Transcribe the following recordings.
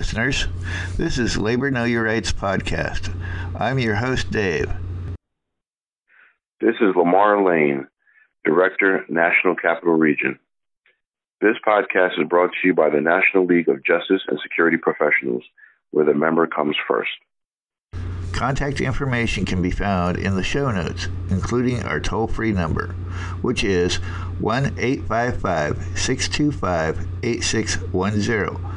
listeners. This is Labor Know Your Rights podcast. I'm your host, Dave. This is Lamar Lane, Director, National Capital Region. This podcast is brought to you by the National League of Justice and Security Professionals, where the member comes first. Contact information can be found in the show notes, including our toll free number, which is 1 855 625 8610.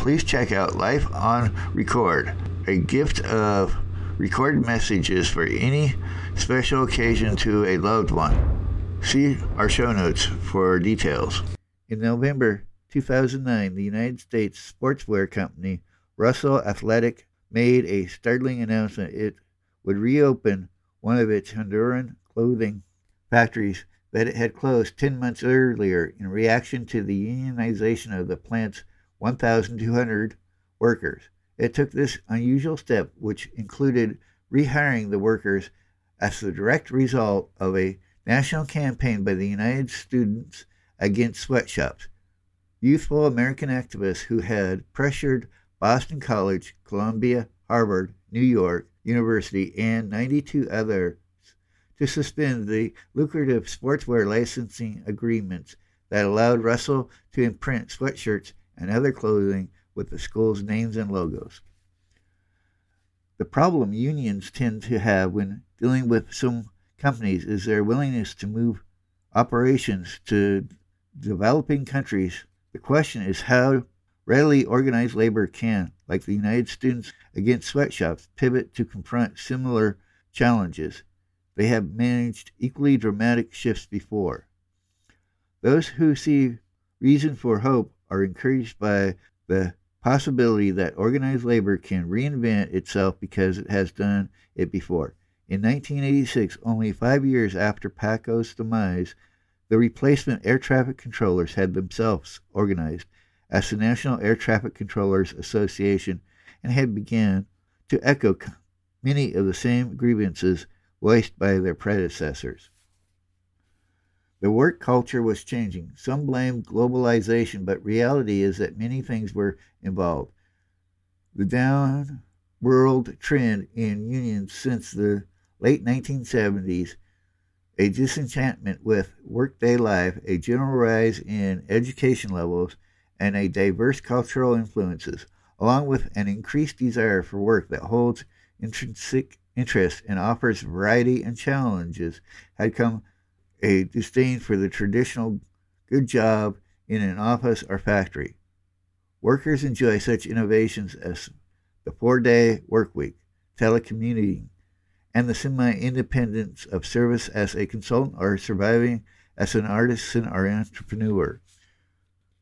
Please check out Life on Record, a gift of recorded messages for any special occasion to a loved one. See our show notes for details. In November 2009, the United States sportswear company Russell Athletic made a startling announcement. It would reopen one of its Honduran clothing factories that it had closed 10 months earlier in reaction to the unionization of the plant's 1,200 workers. It took this unusual step, which included rehiring the workers, as the direct result of a national campaign by the United Students Against Sweatshops. Youthful American activists who had pressured Boston College, Columbia, Harvard, New York University, and 92 others to suspend the lucrative sportswear licensing agreements that allowed Russell to imprint sweatshirts and other clothing with the school's names and logos. The problem unions tend to have when dealing with some companies is their willingness to move operations to developing countries. The question is how Readily organized labor can, like the United Students Against Sweatshops, pivot to confront similar challenges. They have managed equally dramatic shifts before. Those who see reason for hope are encouraged by the possibility that organized labor can reinvent itself because it has done it before. In 1986, only five years after PATCO's demise, the replacement air traffic controllers had themselves organized as the National Air Traffic Controllers Association and had begun to echo many of the same grievances voiced by their predecessors. The work culture was changing. Some blamed globalization, but reality is that many things were involved. The downward trend in unions since the late 1970s, a disenchantment with workday life, a general rise in education levels, and a diverse cultural influences, along with an increased desire for work that holds intrinsic interest and offers variety and challenges, had come a disdain for the traditional good job in an office or factory. Workers enjoy such innovations as the four day work week, telecommuting, and the semi independence of service as a consultant or surviving as an artisan or entrepreneur.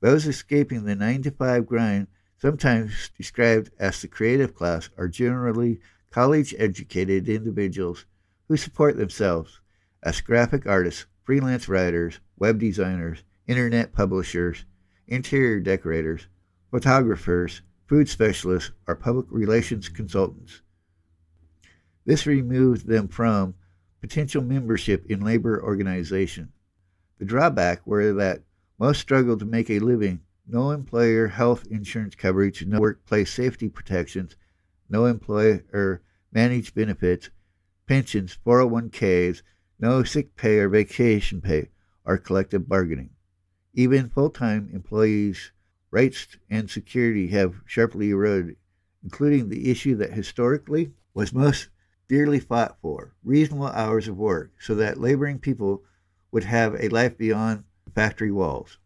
Those escaping the 9 to 5 grind, sometimes described as the creative class, are generally college educated individuals who support themselves as graphic artists, freelance writers, web designers, internet publishers, interior decorators, photographers, food specialists, or public relations consultants. This removes them from potential membership in labor organization. The drawback were that most struggle to make a living. No employer health insurance coverage, no workplace safety protections, no employer managed benefits, pensions, 401ks, no sick pay or vacation pay, or collective bargaining. Even full time employees' rights and security have sharply eroded, including the issue that historically was most dearly fought for reasonable hours of work so that laboring people would have a life beyond factory walls.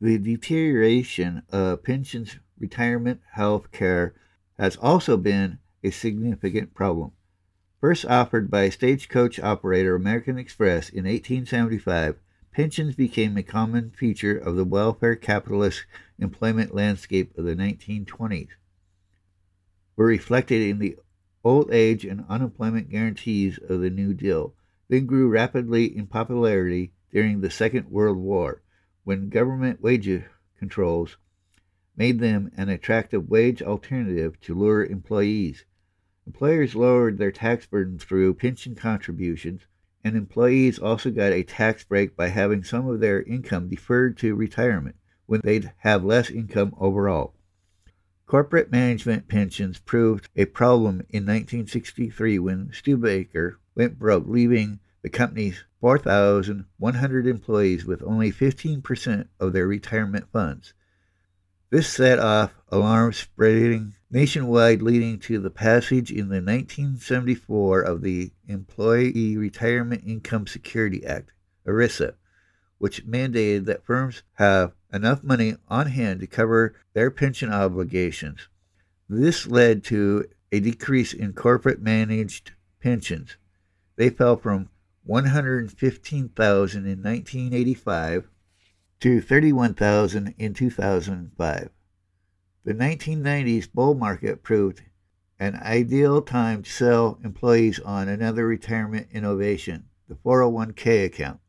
The deterioration of pensions, retirement, health care has also been a significant problem. First offered by stagecoach operator American Express in 1875, pensions became a common feature of the welfare capitalist employment landscape of the 1920s. Were reflected in the old age and unemployment guarantees of the New Deal, then grew rapidly in popularity during the Second World War, when government wage controls made them an attractive wage alternative to lure employees. Employers lowered their tax burden through pension contributions, and employees also got a tax break by having some of their income deferred to retirement when they'd have less income overall. Corporate management pensions proved a problem in 1963 when Studebaker went broke, leaving the company's 4,100 employees with only 15% of their retirement funds. This set off alarms spreading nationwide, leading to the passage in the 1974 of the Employee Retirement Income Security Act, ERISA, which mandated that firms have enough money on hand to cover their pension obligations. This led to a decrease in corporate managed pensions. They fell from 115,000 in 1985 to 31,000 in 2005. The 1990s bull market proved an ideal time to sell employees on another retirement innovation, the 401k account,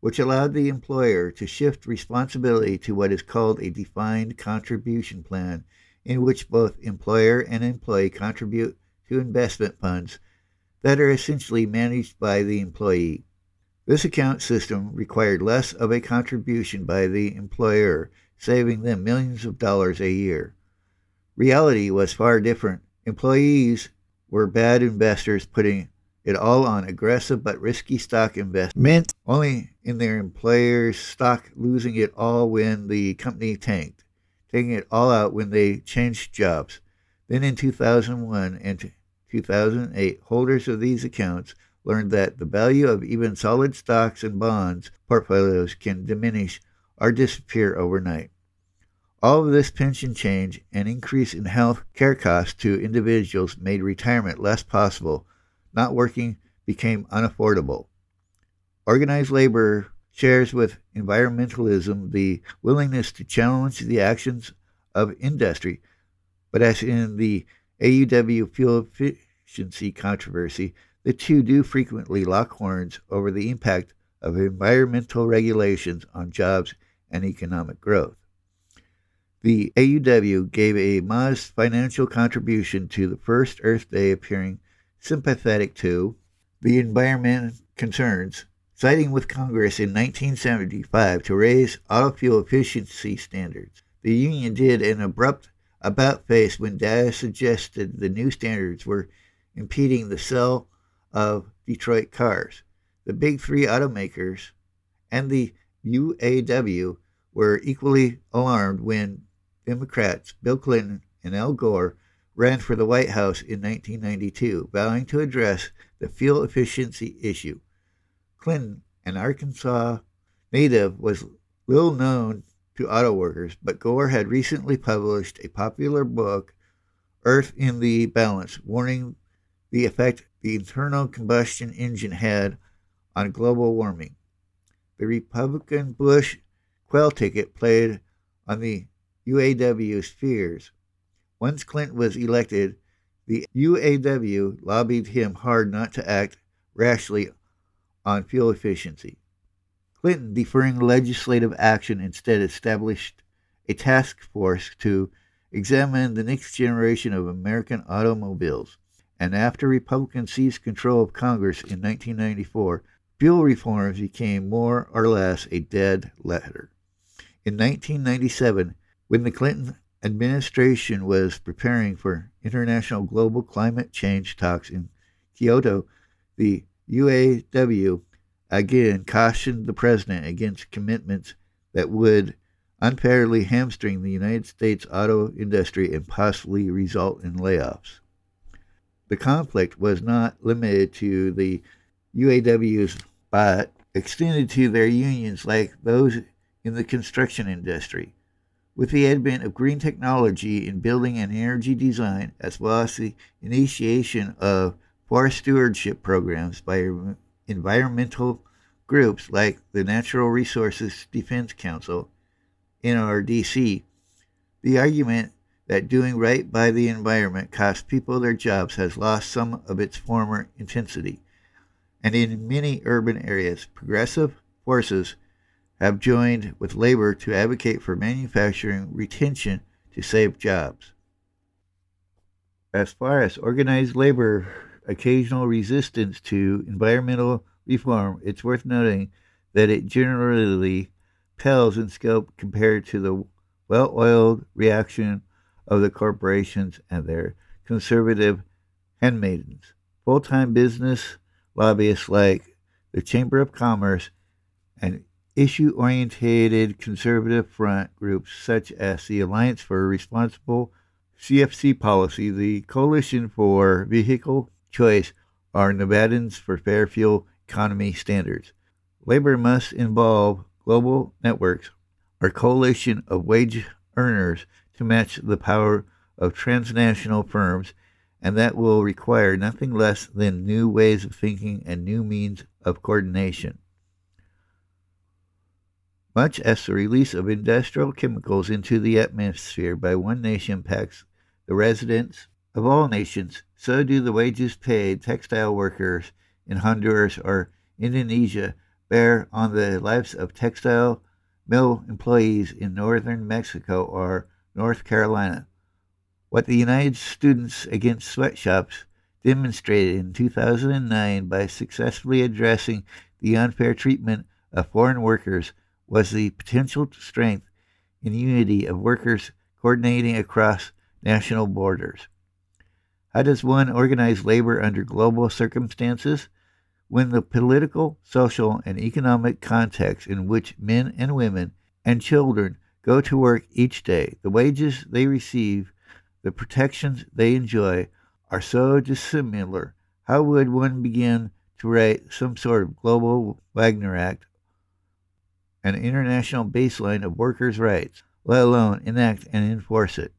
which allowed the employer to shift responsibility to what is called a defined contribution plan, in which both employer and employee contribute to investment funds that are essentially managed by the employee. This account system required less of a contribution by the employer, saving them millions of dollars a year. Reality was far different. Employees were bad investors putting it all on aggressive but risky stock investment, only in their employer's stock, losing it all when the company tanked, taking it all out when they changed jobs. Then in 2001 and 2008, holders of these accounts learned that the value of even solid stocks and bonds portfolios can diminish or disappear overnight. All of this pension change and increase in health care costs to individuals made retirement less possible. Not working became unaffordable. Organized labor shares with environmentalism the willingness to challenge the actions of industry, but as in the AUW fuel efficiency controversy, the two do frequently lock horns over the impact of environmental regulations on jobs and economic growth. The AUW gave a modest financial contribution to the first Earth Day, appearing sympathetic to the environment concerns, siding with Congress in 1975 to raise auto fuel efficiency standards. The union did an abrupt about face when data suggested the new standards were impeding the sale of Detroit cars. The big three automakers and the UAW were equally alarmed when Democrats Bill Clinton and Al Gore ran for the White House in 1992, vowing to address the fuel efficiency issue. Clinton, an Arkansas native, was little known to auto workers, but Gore had recently published a popular book, Earth in the Balance, warning the effect the internal combustion engine had on global warming. The Republican Bush Quayle ticket played on the UAW's fears. Once Clinton was elected, the UAW lobbied him hard not to act rashly on fuel efficiency. Clinton, deferring legislative action, instead established a task force to examine the next generation of American automobiles. And after Republicans seized control of Congress in 1994, fuel reforms became more or less a dead letter. In 1997, when the Clinton administration was preparing for international global climate change talks in Kyoto, the UAW again cautioned the president against commitments that would unfairly hamstring the United States auto industry and possibly result in layoffs. The conflict was not limited to the UAWs, but extended to their unions like those in the construction industry. With the advent of green technology in building and energy design, as well as the initiation of forest stewardship programs by environmental groups like the Natural Resources Defense Council, NRDC, the argument that doing right by the environment costs people their jobs has lost some of its former intensity. And in many urban areas, progressive forces have joined with labor to advocate for manufacturing retention to save jobs. As far as organized labor occasional resistance to environmental reform, it's worth noting that it generally pales in scope compared to the well oiled reaction of the corporations and their conservative handmaidens. Full time business lobbyists like the Chamber of Commerce and issue oriented conservative front groups such as the Alliance for Responsible CFC Policy, the Coalition for Vehicle Choice, or Nevadans for Fair Fuel Economy Standards. Labor must involve global networks or coalition of wage earners to match the power of transnational firms, and that will require nothing less than new ways of thinking and new means of coordination. Much as the release of industrial chemicals into the atmosphere by one nation impacts the residents of all nations, so do the wages paid textile workers in Honduras or Indonesia bear on the lives of textile mill employees in northern Mexico or North Carolina. What the United Students Against Sweatshops demonstrated in 2009 by successfully addressing the unfair treatment of foreign workers was the potential strength and unity of workers coordinating across national borders. How does one organize labor under global circumstances? When the political, social, and economic context in which men and women and children go to work each day, the wages they receive, the protections they enjoy are so dissimilar, how would one begin to write some sort of global Wagner Act, an international baseline of workers' rights, let alone enact and enforce it?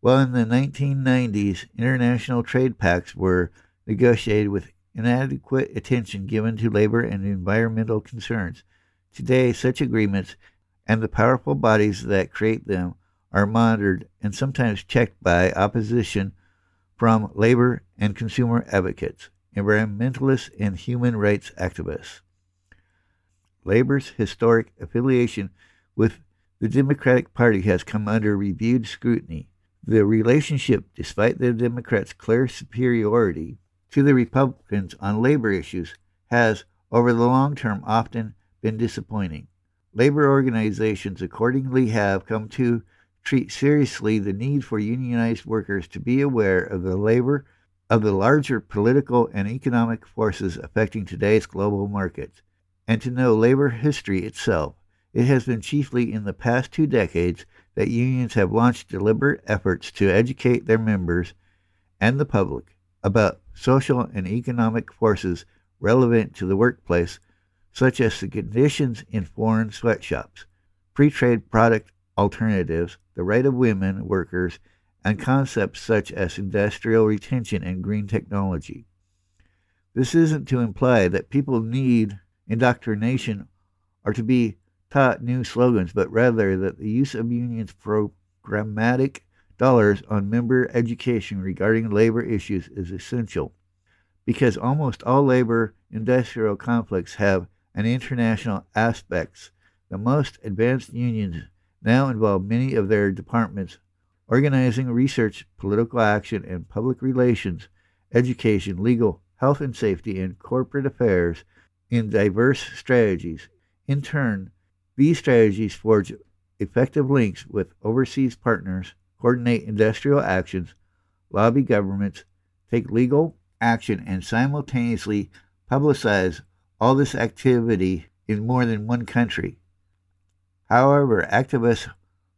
While in the 1990s, international trade pacts were negotiated with inadequate attention given to labor and environmental concerns. Today, such agreements and the powerful bodies that create them are monitored and sometimes checked by opposition from labor and consumer advocates, environmentalists, and human rights activists. Labor's historic affiliation with the Democratic Party has come under reviewed scrutiny. The relationship, despite the Democrats' clear superiority, to the Republicans on labor issues has, over the long term, often been disappointing. Labor organizations accordingly have come to treat seriously the need for unionized workers to be aware of the labor of the larger political and economic forces affecting today's global markets, and to know labor history itself. It has been chiefly in the past two decades that unions have launched deliberate efforts to educate their members and the public about social and economic forces relevant to the workplace, such as the conditions in foreign sweatshops, free trade product alternatives, the right of women workers, and concepts such as industrial retention and green technology. This isn't to imply that people need indoctrination or to be taught new slogans, but rather that the use of unions programmatic dollars on member education regarding labor issues is essential because almost all labor industrial conflicts have an international aspects. The most advanced unions now involve many of their departments organizing research, political action, and public relations, education, legal, health and safety, and corporate affairs in diverse strategies. In turn, these strategies forge effective links with overseas partners coordinate industrial actions, lobby governments, take legal action, and simultaneously publicize all this activity in more than one country. However, activists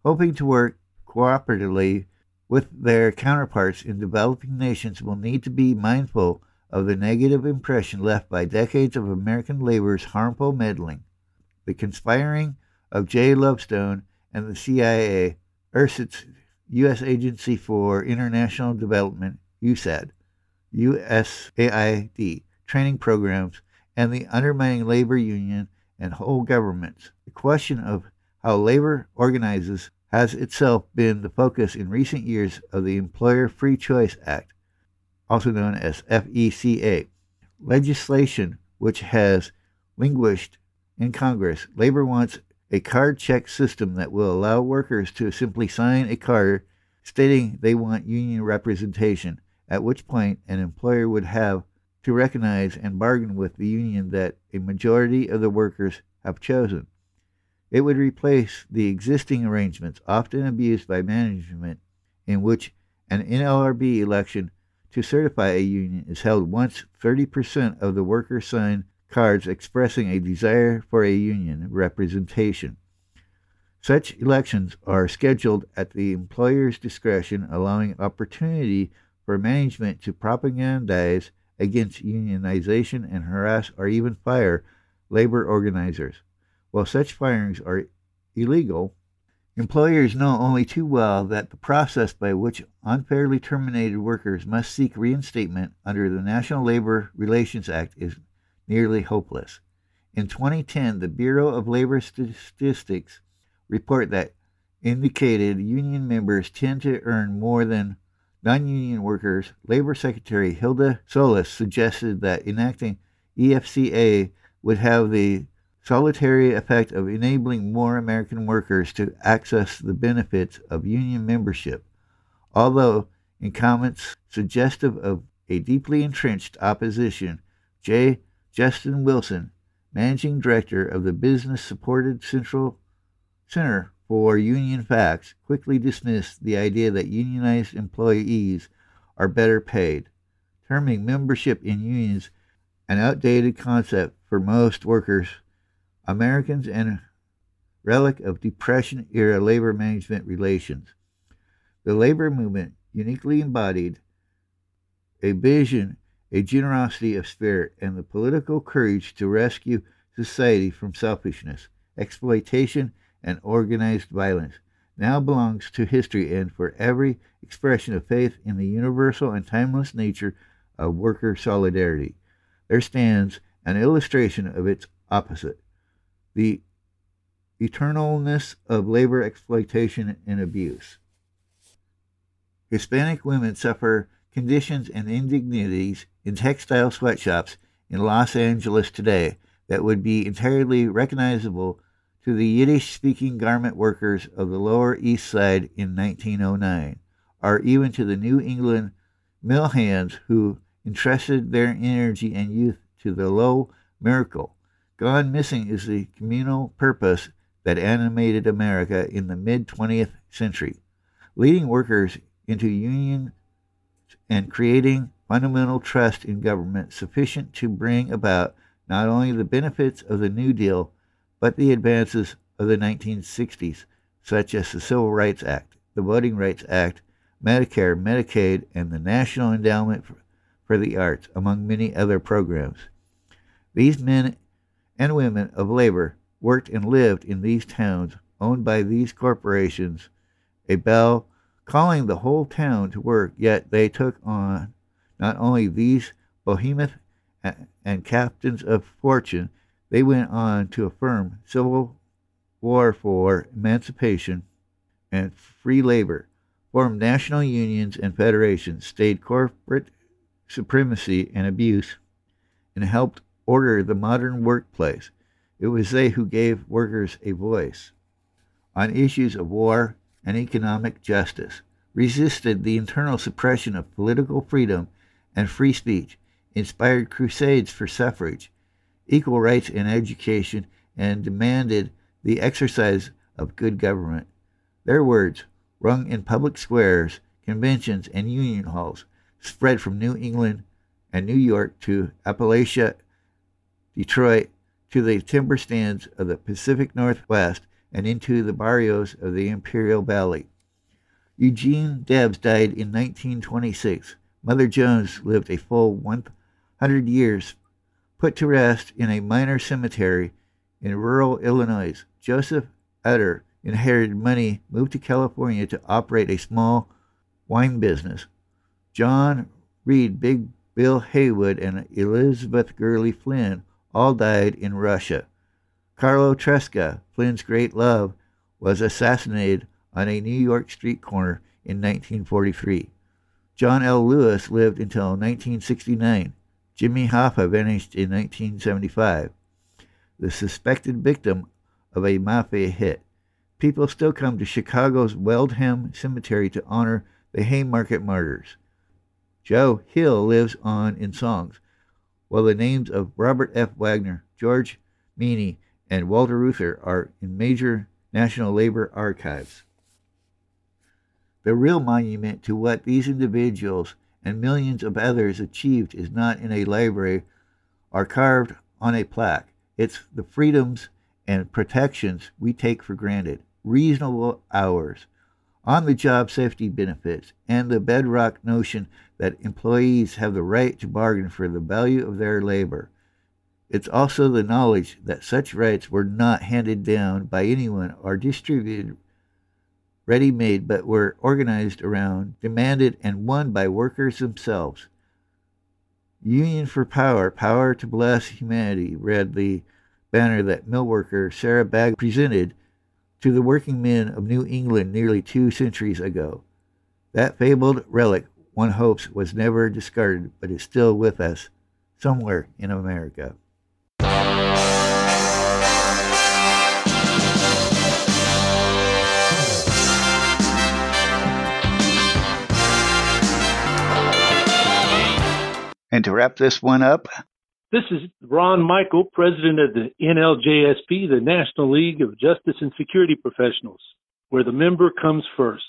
hoping to work cooperatively with their counterparts in developing nations will need to be mindful of the negative impression left by decades of American labor's harmful meddling. The conspiring of Jay Lovestone and the CIA, U.S. Agency for International Development, USAID, USAID training programs, and the undermining labor union and whole governments. The question of how labor organizes has itself been the focus in recent years of the Employer Free Choice Act, also known as EFCA. Legislation which has languished in Congress. Labor wants a card check system that will allow workers to simply sign a card stating they want union representation, at which point an employer would have to recognize and bargain with the union that a majority of the workers have chosen. It would replace the existing arrangements, often abused by management in which an NLRB election to certify a union is held once 30% of the workers sign cards expressing a desire for a union representation. Such elections are scheduled at the employer's discretion, allowing opportunity for management to propagandize against unionization and harass or even fire labor organizers. While such firings are illegal, employers know only too well that the process by which unfairly terminated workers must seek reinstatement under the National Labor Relations Act is nearly hopeless. In 2010, the Bureau of Labor Statistics report that indicated union members tend to earn more than non union workers. Labor Secretary Hilda Solis suggested that enacting EFCA would have the solitary effect of enabling more American workers to access the benefits of union membership. Although, in comments suggestive of a deeply entrenched opposition, J. Justin Wilson, managing director of the business supported Central Center for Union Facts, quickly dismissed the idea that unionized employees are better paid, terming membership in unions an outdated concept for most workers, Americans, and relic of Depression era labor management relations. The labor movement uniquely embodied a vision a generosity of spirit, and the political courage to rescue society from selfishness, exploitation, and organized violence now belongs to history and for every expression of faith in the universal and timeless nature of worker solidarity. There stands an illustration of its opposite the eternalness of labor exploitation and abuse. Hispanic women suffer conditions and indignities in textile sweatshops in Los Angeles today that would be entirely recognizable to the Yiddish speaking garment workers of the Lower East Side in 1909, or even to the New England mill hands who entrusted their energy and youth to the low miracle. Gone missing is the communal purpose that animated America in the mid 20th century, leading workers into union and creating fundamental trust in government sufficient to bring about not only the benefits of the New Deal, but the advances of the 1960s, such as the Civil Rights Act, the Voting Rights Act, Medicare, Medicaid, and the National Endowment for the Arts, among many other programs. These men and women of labor worked and lived in these towns owned by these corporations. A bell calling the whole town to work, yet they took on not only these behemoth and captains of fortune, they went on to affirm civil war for emancipation and free labor, formed national unions and federations, stayed corporate supremacy and abuse, and helped order the modern workplace. It was they who gave workers a voice on issues of war and economic justice, resisted the internal suppression of political freedom and free speech, inspired crusades for suffrage, equal rights in education, and demanded the exercise of good government. Their words, rung in public squares, conventions, and union halls, spread from New England and New York to Appalachia, Detroit, to the timber stands of the Pacific Northwest and into the barrios of the Imperial Valley. Eugene Debs died in 1926. Mother Jones lived a full 100 years, put to rest in a minor cemetery in rural Illinois. Joseph Ettor inherited money, moved to California to operate a small wine business. John Reed, Big Bill Haywood, and Elizabeth Gurley Flynn all died in Russia. Carlo Tresca, Flynn's great love, was assassinated on a New York street corner in 1943. John L. Lewis lived until 1969. Jimmy Hoffa vanished in 1975. The suspected victim of a mafia hit. People still come to Chicago's Waldheim Cemetery to honor the Haymarket martyrs. Joe Hill lives on in songs, while the names of Robert F. Wagner, George Meany, and Walter Reuther are in major national labor archives. The real monument to what these individuals and millions of others achieved is not in a library or carved on a plaque. It's the freedoms and protections we take for granted reasonable hours, on the job safety benefits, and the bedrock notion that employees have the right to bargain for the value of their labor. It's also the knowledge that such rights were not handed down by anyone or distributed ready made, but were organized around, demanded, and won by workers themselves. Union for Power, Power to Bless Humanity, read the banner that mill worker Sarah Bagg presented to the working men of New England nearly two centuries ago. That fabled relic, one hopes, was never discarded, but is still with us somewhere in America. And to wrap this one up, this is Ron Michael, president of the NLJSP, the National League of Justice and Security Professionals, where the member comes first.